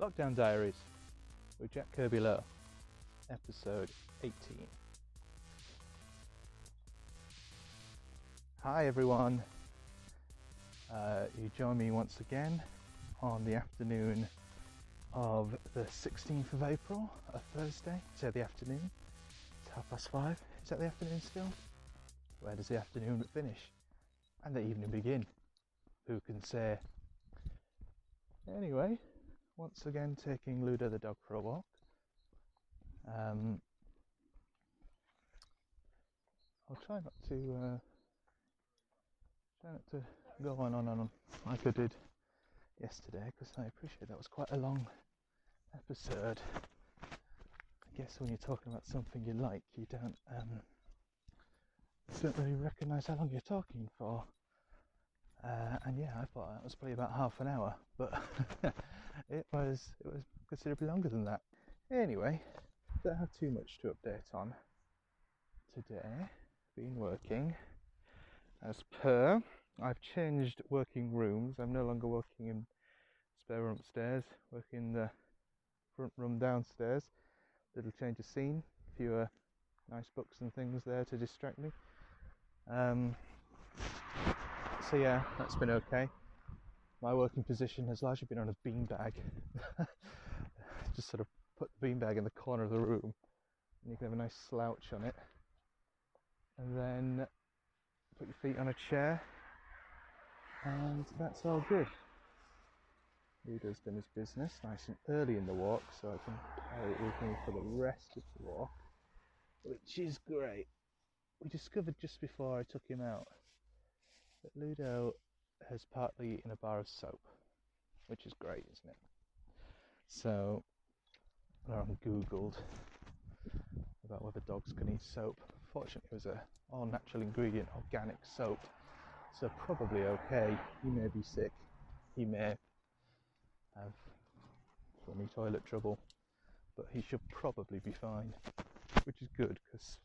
Lockdown Diaries with Jack Kirby Lowe, episode 18. Hi everyone, uh, you join me once again on the afternoon of the 16th of April, a Thursday. So the afternoon, it's half past five. Is that the afternoon still? Where does the afternoon finish and the evening begin? Who can say? Anyway, once again taking Ludo the dog for a walk. Um, I'll try not to uh, try not to go on and on, on like I did yesterday because I appreciate that was quite a long episode. I guess when you're talking about something you like, you don't um, really recognise how long you're talking for. Uh, and yeah, I thought that was probably about half an hour, but it was it was considerably longer than that. Anyway, don't have too much to update on today. Been working as per. I've changed working rooms. I'm no longer working in spare room upstairs, working in the front room downstairs. Little change of scene, fewer nice books and things there to distract me. Um, so yeah, that's been okay. My working position has largely been on a beanbag. Just sort of put the beanbag in the corner of the room, and you can have a nice slouch on it, and then put your feet on a chair, and that's all good. Ludo's done his business nice and early in the walk, so I can carry it with me for the rest of the walk, which is great. We discovered just before I took him out that Ludo has partly eaten a bar of soap, which is great, isn't it? So I googled about whether dogs can eat soap. Fortunately, it was a all natural ingredient organic soap, so probably okay. He may be sick. He may have funny toilet trouble, but he should probably be fine, which is good because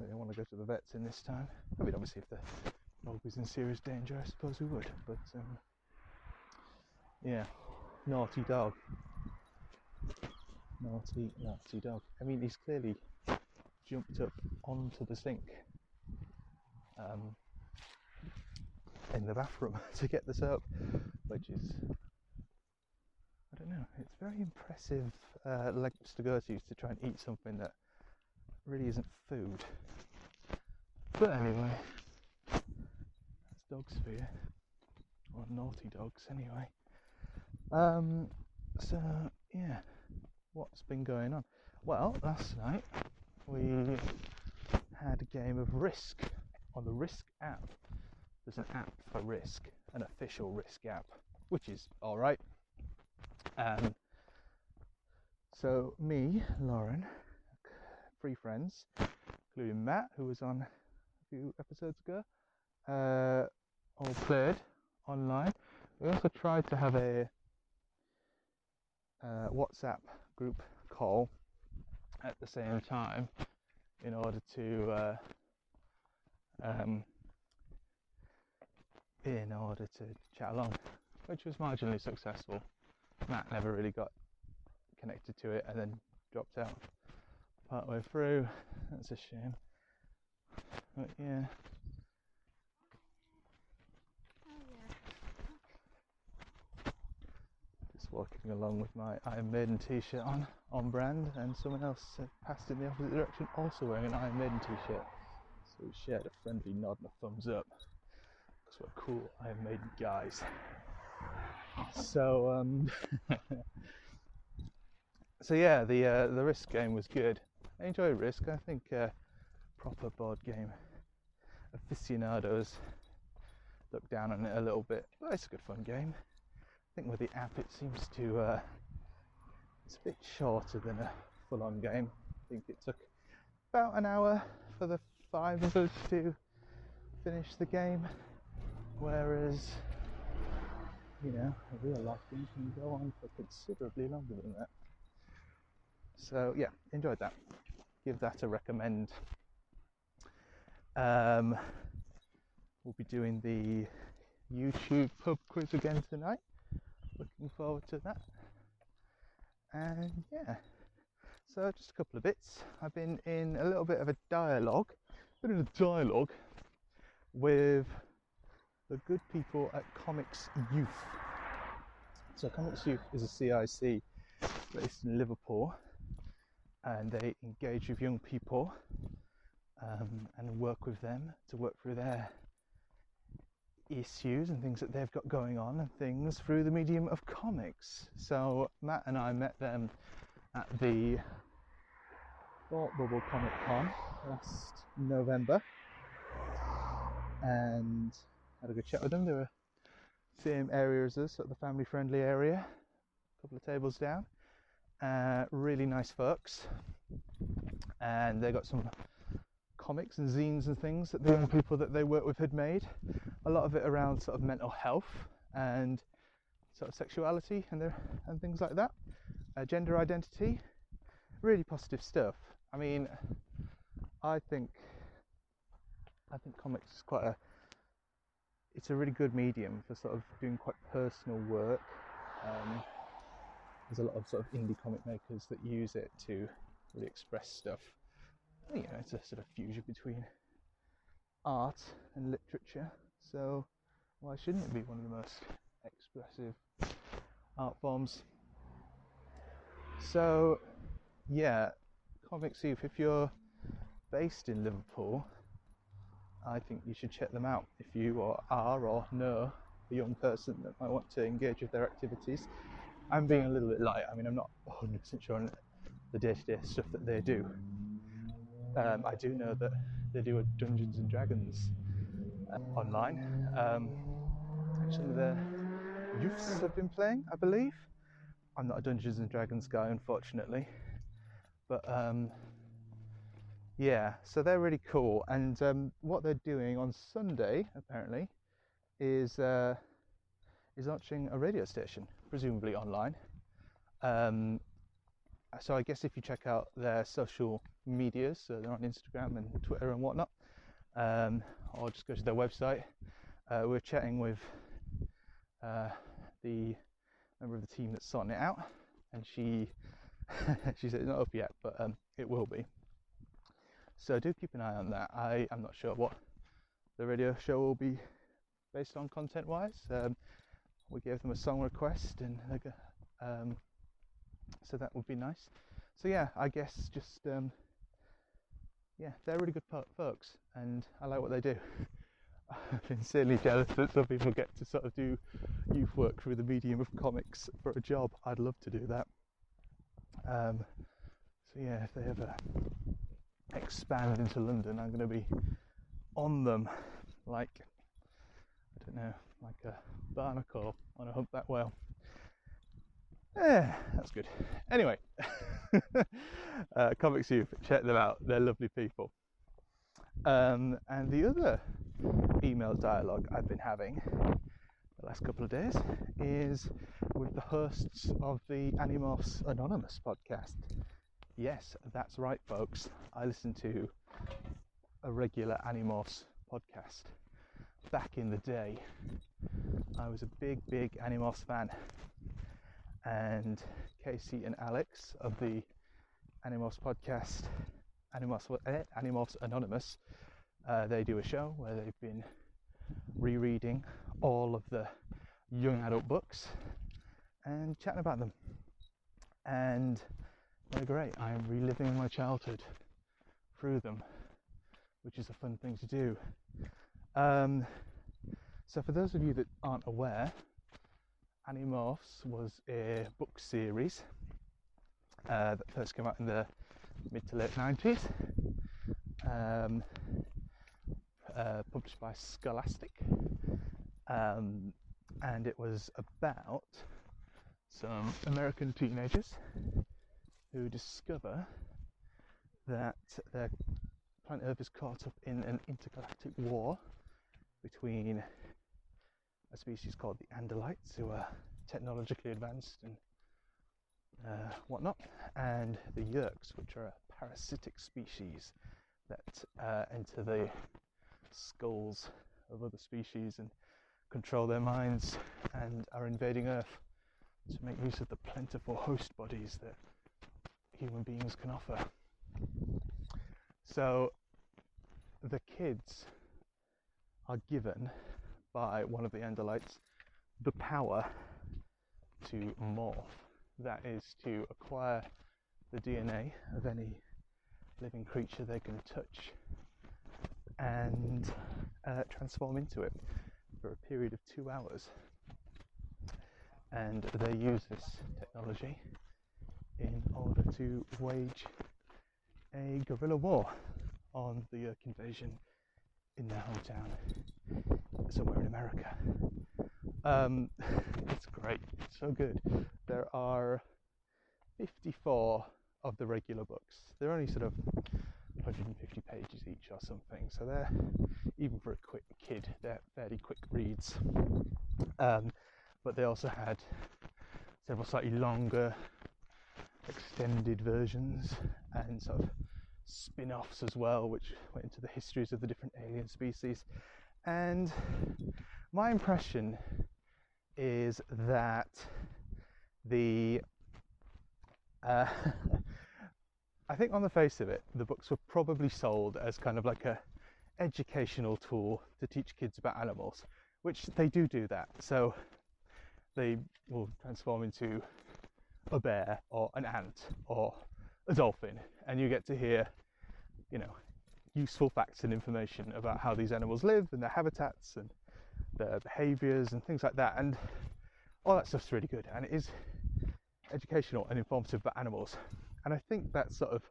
I don't want to go to the vets in this time. I mean, obviously, if the was in serious danger, I suppose we would, but um, yeah, naughty dog. Naughty, naughty dog. I mean, he's clearly jumped up onto the sink um, in the bathroom to get the soap, which is I don't know. It's very impressive uh, lengths to go to to try and eat something that really isn't food. But anyway, dogs for you, or naughty dogs anyway. Um, so yeah, what's been going on? Well, last night we had a game of Risk on the Risk app. There's an app for Risk, an official Risk app, which is all right. Um, so me, Lauren, three friends, including Matt, who was on a few episodes ago, uh, all played online. We also tried to have a uh, WhatsApp group call at the same time in order to uh, um, in order to chat along, which was marginally successful. Matt never really got connected to it and then dropped out partway through. That's a shame. But yeah. Walking along with my Iron Maiden t-shirt on, on brand, and someone else passed in the opposite direction, also wearing an Iron Maiden t-shirt. So we shared a friendly nod and a thumbs up, because we're cool Iron Maiden guys. So um, so yeah, the uh, the Risk game was good. I enjoy Risk. I think uh, proper board game aficionados look down on it a little bit, but it's a good fun game. I think with the app, it seems to uh, it's a bit shorter than a full-on game. I think it took about an hour for the five of us to finish the game, whereas you know, a real life game can go on for considerably longer than that. So yeah, enjoyed that. Give that a recommend. Um, we'll be doing the YouTube pub quiz again tonight. Looking forward to that. and yeah, so just a couple of bits. I've been in a little bit of a dialogue, been in a dialogue with the good people at Comics Youth. So Comics Youth is a CIC based in Liverpool, and they engage with young people um, and work with them to work through their issues and things that they've got going on and things through the medium of comics. So Matt and I met them at the Thought Bubble Comic Con last November and had a good chat with them. They were same area as us, at the family friendly area, a couple of tables down. Uh, really nice folks, and they got some comics and zines and things that the young people that they work with had made. A lot of it around sort of mental health and sort of sexuality and their, and things like that, uh, gender identity. Really positive stuff. I mean, I think I think comics is quite a it's a really good medium for sort of doing quite personal work. Um, there's a lot of sort of indie comic makers that use it to really express stuff. You know, it's a sort of fusion between art and literature. So why shouldn't it be one of the most expressive art forms? So yeah, Comics Youth, if you're based in Liverpool, I think you should check them out if you are or know a young person that might want to engage with their activities. I'm being a little bit light. I mean, I'm not 100% sure on the day-to-day stuff that they do. Um, I do know that they do a Dungeons and Dragons uh, online. Um, actually, the youths have been playing, I believe. I'm not a Dungeons and Dragons guy, unfortunately, but um, yeah, so they're really cool. And um, what they're doing on Sunday, apparently, is uh, is launching a radio station, presumably online. Um, so I guess if you check out their social medias, so they're on Instagram and Twitter and whatnot, um, or just go to their website. Uh, we're chatting with uh, the member of the team that's sorting it out, and she she said it's not up yet, but um, it will be. So do keep an eye on that. I am not sure what the radio show will be based on content wise. Um, we gave them a song request, and um, so that would be nice. So yeah, I guess just um, yeah, they're really good folks, and I like what they do. I'm silly jealous that some people get to sort of do youth work through the medium of comics for a job. I'd love to do that. Um, so yeah, if they ever expand into London, I'm going to be on them like I don't know, like a barnacle on a humpback whale. Yeah, that's good. Anyway, uh, Comics Youth, check them out. They're lovely people. Um, and the other email dialogue I've been having the last couple of days is with the hosts of the Animorphs Anonymous podcast. Yes, that's right, folks. I listen to a regular Animorphs podcast. Back in the day, I was a big, big Animorphs fan, and Casey and Alex of the Animorphs podcast, Animorphs, eh, Animorphs Anonymous, uh, they do a show where they've been rereading all of the young adult books and chatting about them. And they're great. I am reliving my childhood through them, which is a fun thing to do. Um, so, for those of you that aren't aware, Animorphs was a book series uh, that first came out in the mid to late 90s, um, uh, published by Scholastic. Um, and it was about some American teenagers who discover that their planet Earth is caught up in an intergalactic war between a species called the Andalites, who are technologically advanced and uh, whatnot, and the Yeerks, which are a parasitic species that uh, enter the skulls of other species and control their minds and are invading Earth. to make use of the plentiful host bodies that human beings can offer. So the kids are given by one of the Andalites the power to morph. That is to acquire the DNA of any living creature they can touch and uh, transform into it for a period of two hours. And they use this technology in order to wage a guerrilla war on the Yeerk invasion in their hometown, somewhere in America. Um, it's great, it's so good. There are 54 of the regular books. They're only sort of 150 pages each or something, so they're even for a quick kid, they're fairly quick reads. Um, but they also had several slightly longer, extended versions and sort of spin offs as well, which went into the histories of the different alien species. And my impression is that the uh, I think on the face of it, the books were probably sold as kind of like a educational tool to teach kids about animals, which they do do that. So they will transform into a bear or an ant or a dolphin, and you get to hear, you know, useful facts and information about how these animals live and their habitats and their behaviors and things like that. And all that stuff's really good, and it is educational and informative about animals. And I think that's sort of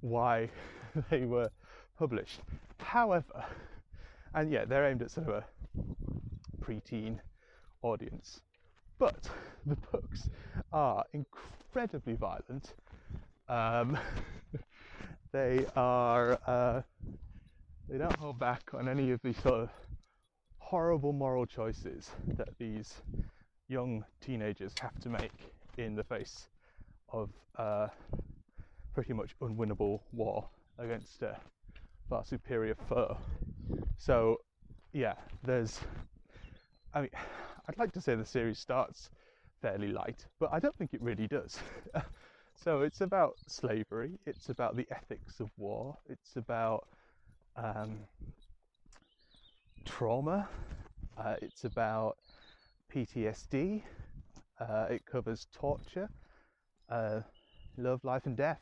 why they were published. However, and yeah, they're aimed at sort of a preteen audience, but the books are incredibly violent. Um, they are uh, they don't hold back on any of these sort of horrible moral choices that these young teenagers have to make in the face of uh, pretty much unwinnable war against a far superior foe. So, yeah, there's. I mean, I'd like to say the series starts fairly light, but I don't think it really does. so, it's about slavery, it's about the ethics of war, it's about um, trauma, uh, it's about PTSD, uh, it covers torture, uh, love, life, and death,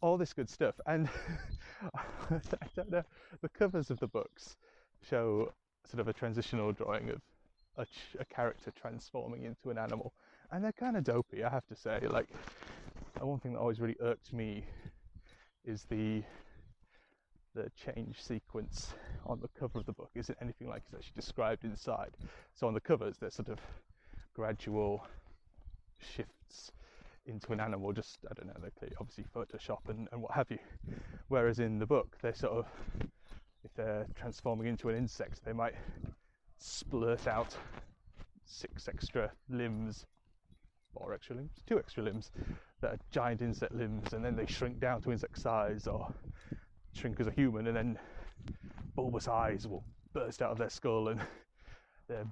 all this good stuff. And I don't know, the covers of the books show sort of a transitional drawing of a, ch- a character transforming into an animal, and they're kind of dopey, I have to say. Like, one thing that always really irked me is the the change sequence on the cover of the book isn't anything like it's actually described inside. So on the covers, there's sort of gradual shifts into an animal, just I don't know, they obviously Photoshop and, and what have you. Whereas in the book, they sort of, if they're transforming into an insect, they might splurt out six extra limbs, extra limbs, two extra limbs that are giant insect limbs, and then they shrink down to insect size, or shrink as a human, and then bulbous eyes will burst out of their skull, and their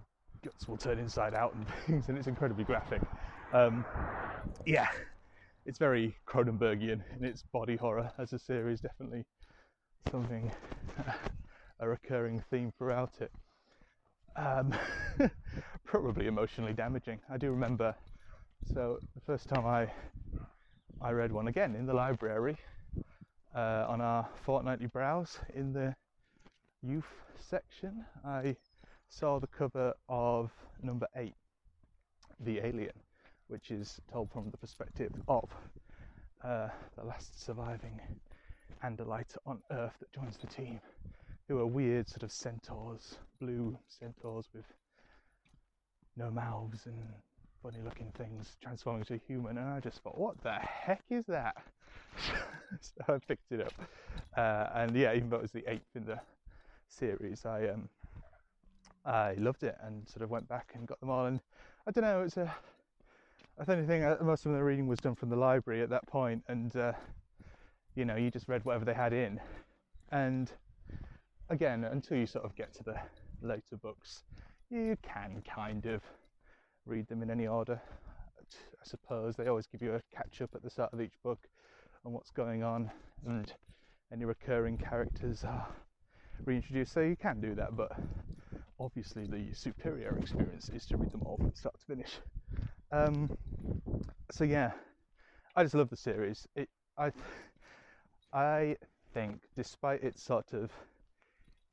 guts will turn inside out, and things, and it's incredibly graphic. Um, yeah, it's very Cronenbergian in its body horror as a series, definitely something, a recurring theme throughout it. Um, probably emotionally damaging. I do remember, so the first time I I read one again in the library uh, on our fortnightly browse in the youth section, I saw the cover of number eight, The Alien, which is told from the perspective of uh, the last surviving Andalite on Earth that joins the team, who are weird sort of centaurs, blue centaurs with no mouths and funny looking things transforming into a human. And I just thought, what the heck is that? so I picked it up. Uh, and yeah, even though it was the eighth in the series, I um, I loved it and sort of went back and got them all. And I don't know, it's a I think uh, most of the reading was done from the library at that point, and uh, you know, you just read whatever they had in. And again, until you sort of get to the later books, you can kind of read them in any order. I suppose. They always give you a catch up at the start of each book on what's going on, and any recurring characters are reintroduced. So you can do that, but obviously the superior experience is to read them all from start to finish. Um, so yeah, I just love the series. It, I, I think, despite its sort of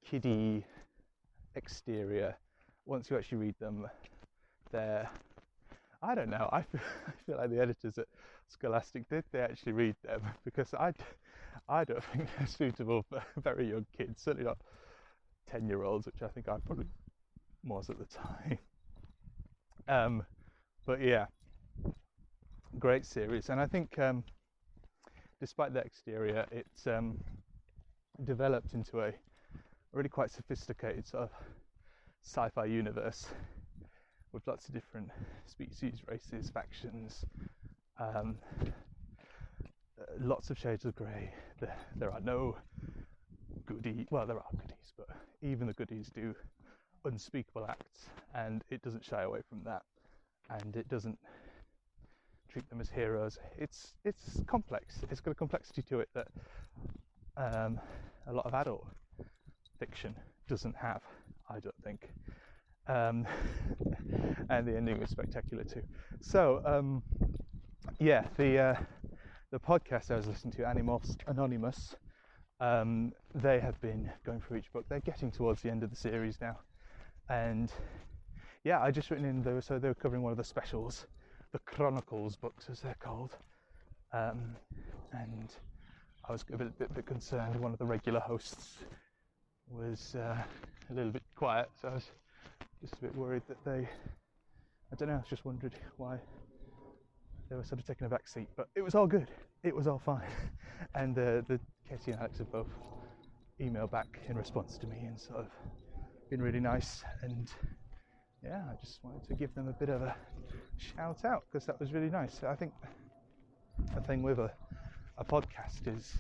kiddie exterior, once you actually read them, they're I don't know. I feel, I feel like the editors at Scholastic did they actually read them because I, I don't think they're suitable for very young kids. Certainly not ten year olds, which I think I probably was at the time. Um, but yeah, great series, and I think um, despite the exterior, it's um, developed into a really quite sophisticated sort of sci-fi universe with lots of different species, races, factions, um, lots of shades of grey. There, there are no goodies. Well, there are goodies, but even the goodies do unspeakable acts, and it doesn't shy away from that, and it doesn't treat them as heroes. It's it's complex. It's got a complexity to it that um, a lot of adult fiction doesn't have. I don't think. Um, and the ending was spectacular too. So um, yeah, the uh, the podcast I was listening to, Animorphs Anonymous, um, they have been going through each book. They're getting towards the end of the series now, and yeah, I just written in there. So they were covering one of the specials, the Chronicles books, as they're called, um, and I was a bit, bit, bit, concerned. One of the regular hosts was uh, a little bit quiet, so I was just a bit worried that they. I don't know. I just wondered why they were sort of taking a back seat, but it was all good. It was all fine, and uh, the Katie and Alex have both emailed back in response to me and sort of been really nice. And yeah, I just wanted to give them a bit of a shout out because that was really nice. I think the thing with a, a podcast is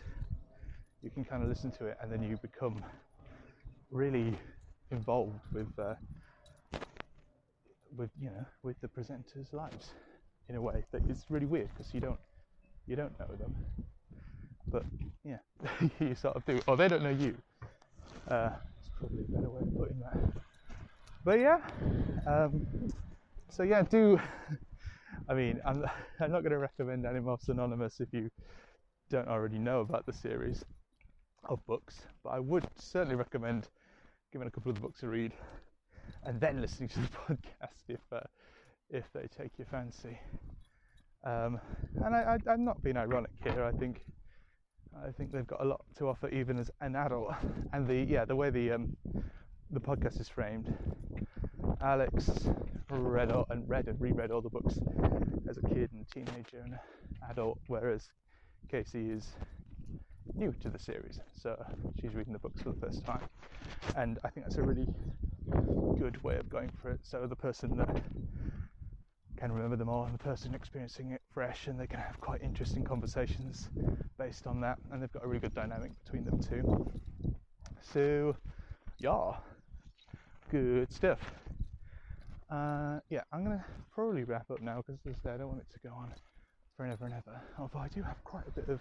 you can kind of listen to it and then you become really involved with uh, with you know with the presenters' lives in a way that is really weird because you don't you don't know them, but yeah, you sort of do, or they don't know you. Uh, it's probably a better way of putting that. But yeah, um, so yeah, do. I mean, I'm, I'm not going to recommend Animorphs Anonymous if you don't already know about the series of books, but I would certainly recommend giving a couple of the books a read and then listening to the podcast if uh, if they take your fancy. Um, and I, am not being ironic here. I think I think they've got a lot to offer even as an adult. And the yeah the way the um, the podcast is framed. Alex read all, and read and reread all the books as a kid and teenager and adult, whereas Casey is new to the series, so she's reading the books for the first time. And I think that's a really good way of going for it. So the person that can remember them all and the person experiencing it fresh, and they can have quite interesting conversations based on that. And they've got a really good dynamic between them too. So, yeah, good stuff. Uh, yeah, I'm gonna probably wrap up now because as I I don't want it to go on forever and ever. Although I do have quite a bit of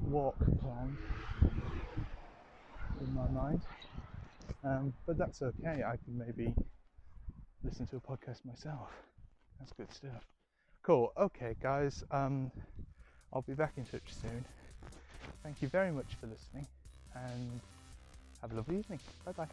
walk planned in my mind. Um, but that's okay. I can maybe listen to a podcast myself. That's good stuff. Cool. Okay, guys. Um, I'll be back in touch soon. Thank you very much for listening and have a lovely evening. Bye bye.